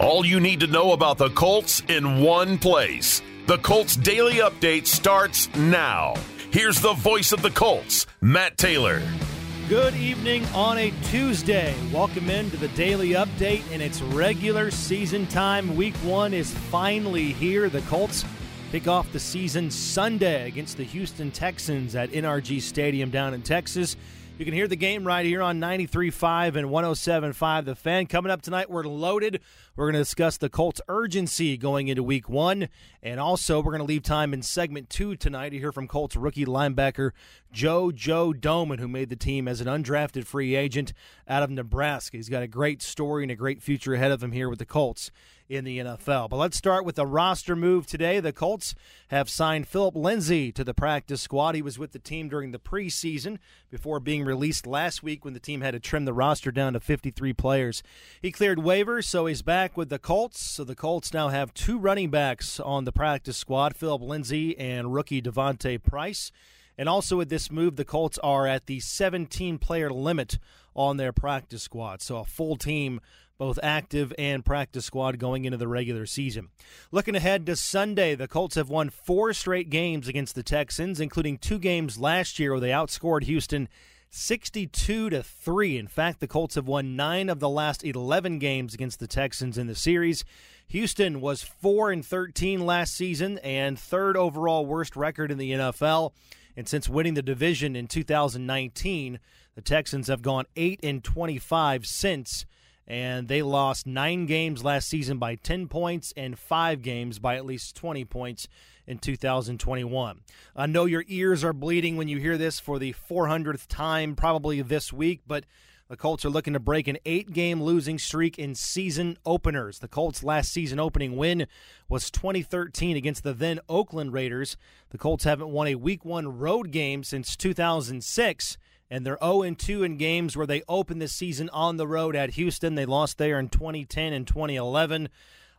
All you need to know about the Colts in one place. The Colts Daily Update starts now. Here's the voice of the Colts, Matt Taylor. Good evening on a Tuesday. Welcome into the daily update in its regular season time. Week one is finally here. The Colts kick off the season Sunday against the Houston Texans at NRG Stadium down in Texas. You can hear the game right here on 93.5 and 107.5. The fan coming up tonight. We're loaded. We're going to discuss the Colts' urgency going into week one. And also, we're going to leave time in segment two tonight to hear from Colts rookie linebacker JoJo Domann, who made the team as an undrafted free agent out of Nebraska. He's got a great story and a great future ahead of him here with the Colts in the NFL. But let's start with the roster move today. The Colts have signed Phillip Lindsay to the practice squad. He was with the team during the preseason before being released last week when the team had to trim the roster down to 53 players. He cleared waivers, so he's back with the Colts. So the Colts now have two running backs on the practice squad Phillip Lindsay and rookie D'Vonte Price. And also with this move, the Colts are at the 17 player limit on their practice squad. So a full team both active and practice squad going into the regular season. Looking ahead to Sunday, the Colts have won four straight games against the Texans, including two games last year where they outscored Houston 62 to 3. In fact, the Colts have won 9 of the last 11 games against the Texans in the series. Houston was 4 and 13 last season and third overall worst record in the NFL. And since winning the division in 2019, the Texans have gone 8 and 25 since and they lost nine games last season by 10 points and five games by at least 20 points in 2021. I know your ears are bleeding when you hear this for the 400th time, probably this week, but the Colts are looking to break an eight game losing streak in season openers. The Colts' last season opening win was 2013 against the then Oakland Raiders. The Colts haven't won a week one road game since 2006 and they're 0 2 in games where they opened the season on the road at Houston. They lost there in 2010 and 2011.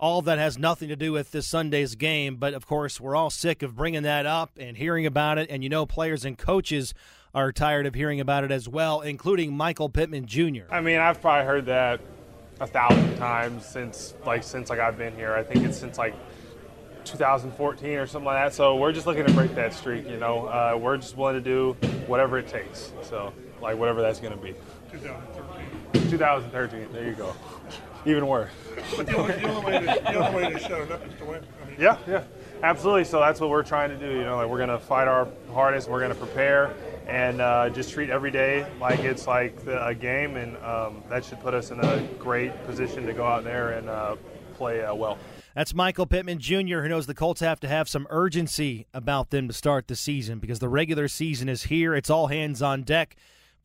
All that has nothing to do with this Sunday's game, but of course, we're all sick of bringing that up and hearing about it. And you know, players and coaches are tired of hearing about it as well, including Michael Pittman Jr. I mean, I've probably heard that a thousand times since like since like I've been here. I think it's since like 2014 or something like that. So we're just looking to break that streak. You know, uh, we're just willing to do whatever it takes. So like whatever that's going to be. 2013. 2013. There you go. Even worse. But the only, the only way to, the only way to shut it up is to win. I mean, Yeah, yeah, absolutely. So that's what we're trying to do. You know, like we're going to fight our hardest. We're going to prepare and uh, just treat every day like it's like the, a game, and um, that should put us in a great position to go out there and uh, play uh, well. That's Michael Pittman Jr., who knows the Colts have to have some urgency about them to start the season because the regular season is here. It's all hands on deck.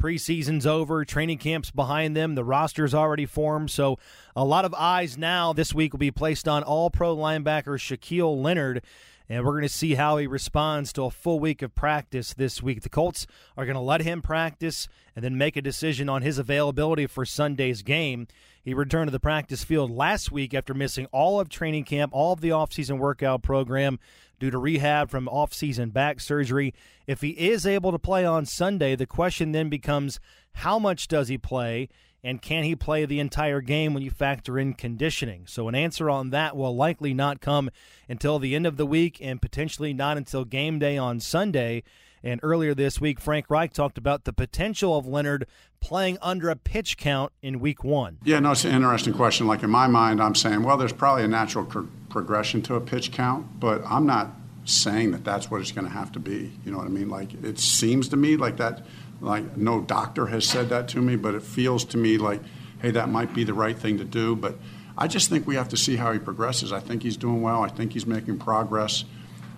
Preseason's over, training camp's behind them, the roster's already formed. So, a lot of eyes now this week will be placed on all pro linebacker Shaquille Leonard and we're going to see how he responds to a full week of practice this week. The Colts are going to let him practice and then make a decision on his availability for Sunday's game. He returned to the practice field last week after missing all of training camp, all of the offseason workout program due to rehab from offseason back surgery. If he is able to play on Sunday, the question then becomes how much does he play? And can he play the entire game when you factor in conditioning? So, an answer on that will likely not come until the end of the week and potentially not until game day on Sunday. And earlier this week, Frank Reich talked about the potential of Leonard playing under a pitch count in week one. Yeah, no, it's an interesting question. Like in my mind, I'm saying, well, there's probably a natural pro- progression to a pitch count, but I'm not saying that that's what it's going to have to be. You know what I mean? Like it seems to me like that like no doctor has said that to me, but it feels to me like, hey, that might be the right thing to do. But I just think we have to see how he progresses. I think he's doing well. I think he's making progress.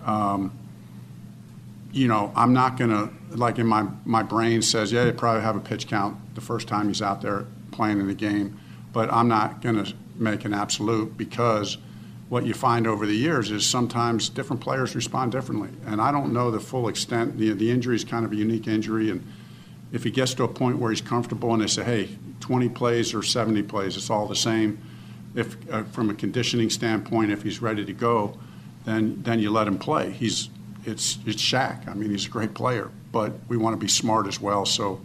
Um, you know, I'm not going to, like in my, my brain says, yeah, he probably have a pitch count the first time he's out there playing in the game, but I'm not going to make an absolute because what you find over the years is sometimes different players respond differently. And I don't know the full extent. The, the injury is kind of a unique injury, and if he gets to a point where he's comfortable and they say, hey, 20 plays or 70 plays, it's all the same. If uh, from a conditioning standpoint, if he's ready to go, then then you let him play. He's it's it's Shaq. I mean, he's a great player, but we want to be smart as well. So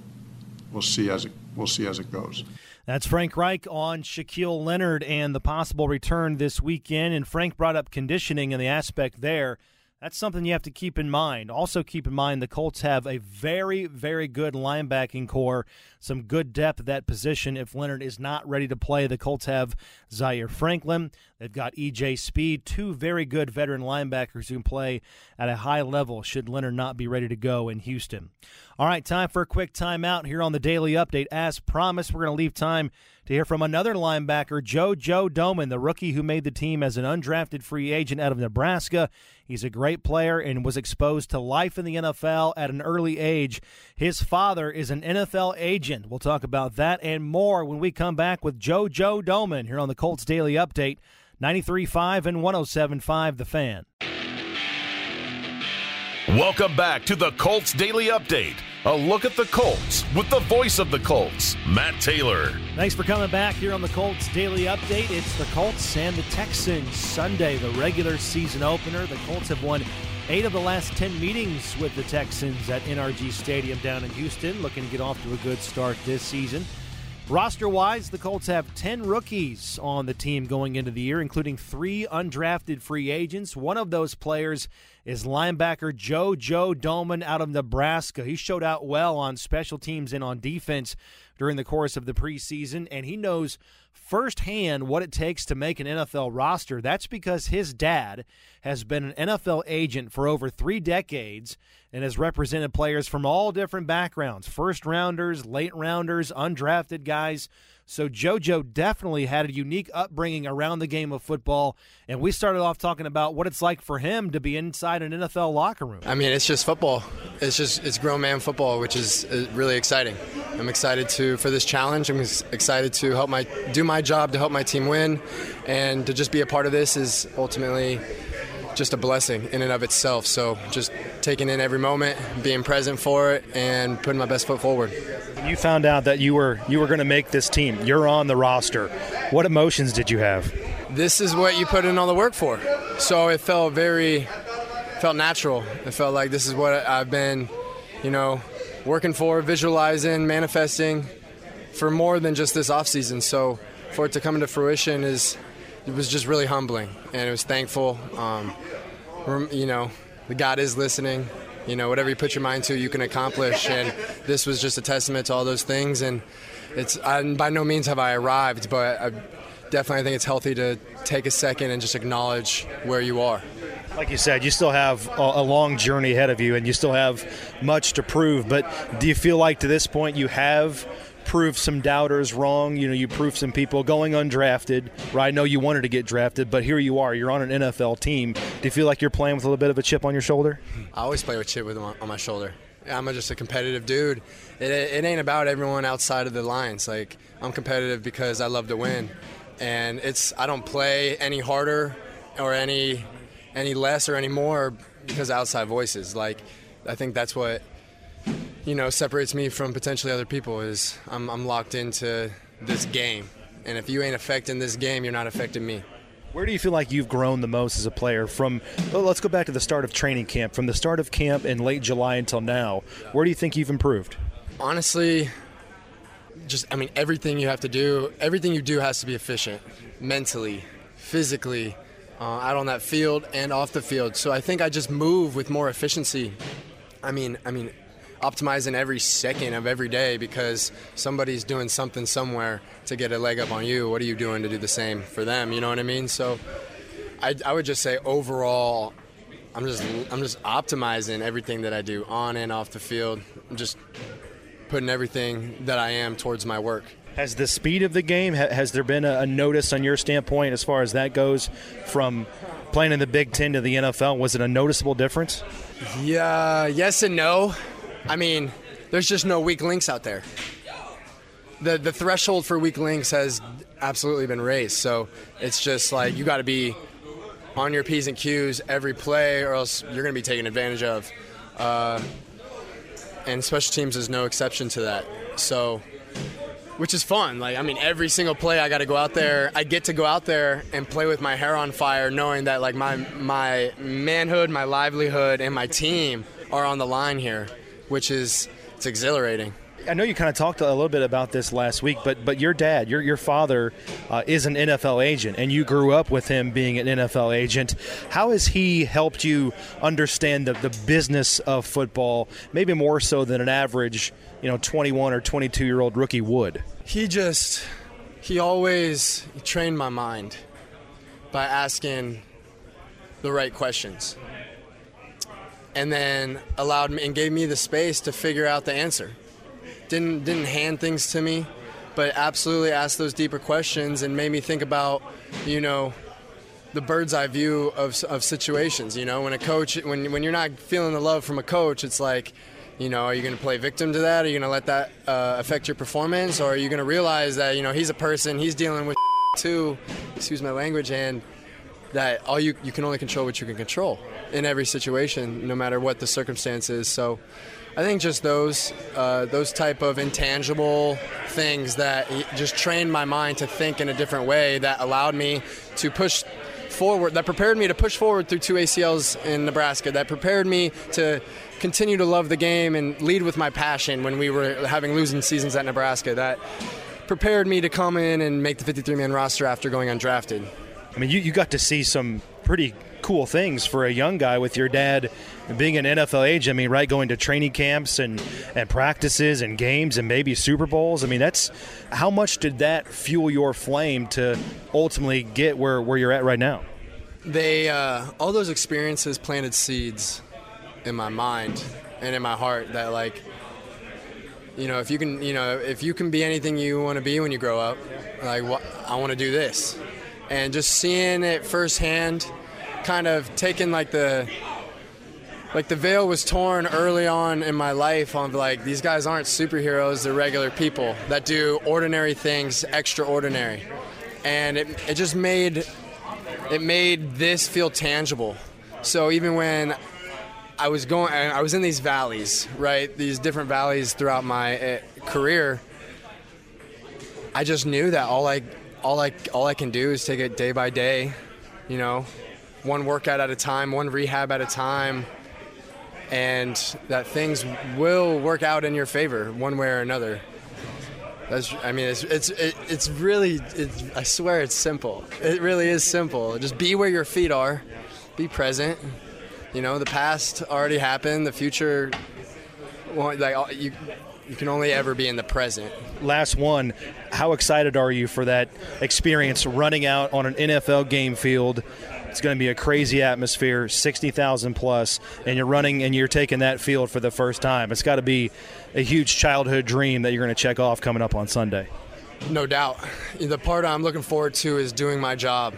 we'll see as it we'll see as it goes. That's Frank Reich on Shaquille Leonard and the possible return this weekend. And Frank brought up conditioning and the aspect there. That's something you have to keep in mind. Also, keep in mind the Colts have a very, very good linebacking corps, some good depth at that position. If Leonard is not ready to play, the Colts have Zaire Franklin. They've got EJ Speed, two very good veteran linebackers who can play at a high level should Leonard not be ready to go in Houston. All right, time for a quick timeout here on the Daily Update. As promised, we're going to leave time to hear from another linebacker, JoJo Domann, the rookie who made the team as an undrafted free agent out of Nebraska. He's a great player and was exposed to life in the NFL at an early age. His father is an NFL agent. We'll talk about that and more when we come back with JoJo Domann here on the Colts Daily Update, 93.5 and 107.5 The Fan. Welcome back to the Colts Daily Update. A look at the Colts with the voice of the Colts, Matt Taylor. Thanks for coming back here on the Colts Daily Update. It's the Colts and the Texans Sunday, the regular season opener. The Colts have won eight of the last 10 meetings with the Texans at NRG Stadium down in Houston, looking to get off to a good start this season. Roster wise, the Colts have 10 rookies on the team going into the year, including three undrafted free agents. One of those players is linebacker JoJo Domann out of Nebraska. He showed out well on special teams and on defense during the course of the preseason, and he knows firsthand what it takes to make an NFL roster. That's because his dad has been an NFL agent for over three decades and has represented players from all different backgrounds first rounders, late rounders, undrafted guys. So JoJo definitely had a unique upbringing around the game of football. And we started off talking about what it's like for him to be inside an NFL locker room. I mean, it's just football. It's just it's grown man football, which is uh, really exciting. I'm excited to for this challenge. I'm excited to help my do my job to help my team win, and to just be a part of this is ultimately just a blessing in and of itself. So just taking in every moment, being present for it, and putting my best foot forward. You found out that you were you were going to make this team. You're on the roster. What emotions did you have? This is what you put in all the work for. So it felt very felt natural. It felt like this is what I've been, you know, working for, visualizing, manifesting for more than just this off season. So for it to come into fruition is it was just really humbling, and it was thankful. Um, you know, God is listening. You know, whatever you put your mind to, you can accomplish. And this was just a testament to all those things. And it's I, by no means have I arrived, but I definitely think it's healthy to take a second and just acknowledge where you are. Like you said, you still have a long journey ahead of you, and you still have much to prove. But do you feel like to this point you have proved some doubters wrong. You know, you proved some people going undrafted. Right? I know you wanted to get drafted, but here you are. You're on an NFL team. Do you feel like you're playing with a little bit of a chip on your shoulder? I always play with chip with on my shoulder. I'm just a competitive dude. It, it ain't about everyone outside of the lines. Like I'm competitive because I love to win, and it's I don't play any harder or any any less or any more because outside voices. Like I think that's what you know separates me from potentially other people is I'm, I'm locked into this game. And if you ain't affecting this game you're not affecting me. Where do you feel like you've grown the most as a player from well, let's go back to the start of training camp. From the start of camp in late july until now where do you think you've improved? Honestly just i mean everything you have to do everything you do has to be efficient mentally physically uh, out on that field and off the field. So i think i just move with more efficiency. I mean i mean optimizing every second of every day because somebody's doing something somewhere to get a leg up on you. What are you doing to do the same for them? You know what I mean? So I, I would just say overall, I'm just I'm just optimizing everything that I do on and off the field. I'm just putting everything that I am towards my work. Has the speed of the game has there been a notice on your standpoint as far as that goes from playing in the Big Ten to the NFL? Was it a noticeable difference? Yeah, yes and no. I mean, there's just no weak links out there. The the threshold for weak links has absolutely been raised. So it's just like you got to be on your p's and q's every play, or else you're going to be taken advantage of. Uh, and special teams is no exception to that. So, which is fun. Like I mean, every single play I got to go out there. I get to go out there and play with my hair on fire, knowing that like my my manhood, my livelihood, and my team are on the line here which is it's exhilarating. I know you kind of talked a little bit about this last week, but but your dad, your your father, uh, is an NFL agent, and you grew up with him being an NFL agent. How has he helped you understand the, the business of football, maybe more so than an average, you know, 21 or 22 year old rookie would? He just he always trained my mind by asking the right questions and then allowed me and gave me the space to figure out the answer. Didn't didn't hand things to me, but absolutely asked those deeper questions and made me think about, you know, the bird's eye view of, of situations. You know, when a coach, when when you're not feeling the love from a coach, it's like, you know, are you going to play victim to that? Are you going to let that uh, affect your performance, or are you going to realize that you know he's a person, he's dealing with too, excuse my language, and that all you you can only control what you can control in every situation, no matter what the circumstances. So, I think just those uh, those type of intangible things that just trained my mind to think in a different way that allowed me to push forward that prepared me to push forward through two ACLs in Nebraska that prepared me to continue to love the game and lead with my passion when we were having losing seasons at Nebraska that prepared me to come in and make the 53 man roster after going undrafted. I mean, you, you got to see some pretty cool things for a young guy with your dad being an NFL agent. I mean, right, going to training camps and, and practices and games and maybe Super Bowls. I mean, that's how much did that fuel your flame to ultimately get where, where you're at right now? They uh, all those experiences planted seeds in my mind and in my heart that like you know if you can you know if you can be anything you want to be when you grow up like what I want to do this and just seeing it firsthand, kind of taking like the like the veil was torn early on in my life on like these guys aren't superheroes they're regular people that do ordinary things extraordinary. And it, it just made it made this feel tangible. So even when i was going i was in these valleys right these different valleys throughout my uh, career i just knew that all i all I all I can do is take it day by day, you know, one workout at a time, one rehab at a time, and that things will work out in your favor one way or another. That's, I mean, it's it's it, it's really, it's, I swear, it's simple. It really is simple. Just be where your feet are, be present. You know, the past already happened. The future, like you, you can only ever be in the present. Last one. How excited are you for that experience running out on an NFL game field? It's going to be a crazy atmosphere, 60,000 plus, and you're running and you're taking that field for the first time. It's got to be a huge childhood dream that you're going to check off coming up on Sunday. No doubt. The part I'm looking forward to is doing my job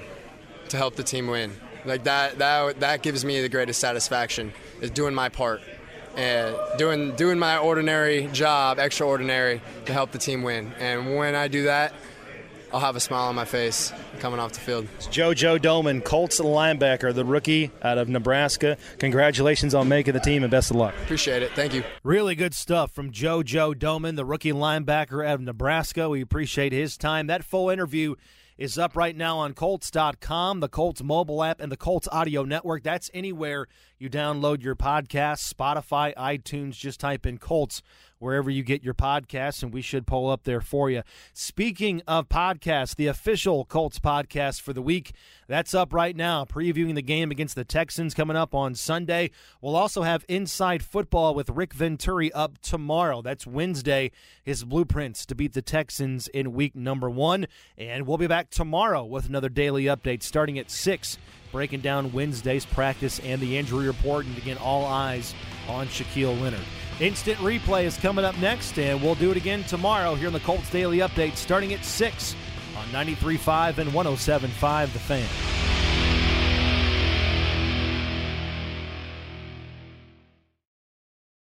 to help the team win. Like that that that gives me the greatest satisfaction is doing my part and doing doing my ordinary job, extraordinary, to help the team win. And when I do that, I'll have a smile on my face coming off the field. It's JoJo Domann, Colts linebacker, the rookie out of Nebraska. Congratulations on making the team and best of luck. Appreciate it. Thank you. Really good stuff from JoJo Domann, the rookie linebacker out of Nebraska. We appreciate his time. That full interview is up right now on Colts.com, the Colts mobile app, and the Colts audio network. That's anywhere you download your podcast, Spotify, iTunes. Just type in Colts wherever you get your podcasts, and we should pull up there for you. Speaking of podcasts, the official Colts podcast for the week, that's up right now, previewing the game against the Texans coming up on Sunday. We'll also have Inside Football with Rick Venturi up tomorrow. That's Wednesday, his blueprints to beat the Texans in week number one. And we'll be back tomorrow with another daily update starting at 6 breaking down Wednesday's practice and the injury report. And again, all eyes on Shaquille Leonard. Instant replay is coming up next, and we'll do it again tomorrow here in the Colts Daily Update starting at 6 on 93.5 and 107.5 The Fan.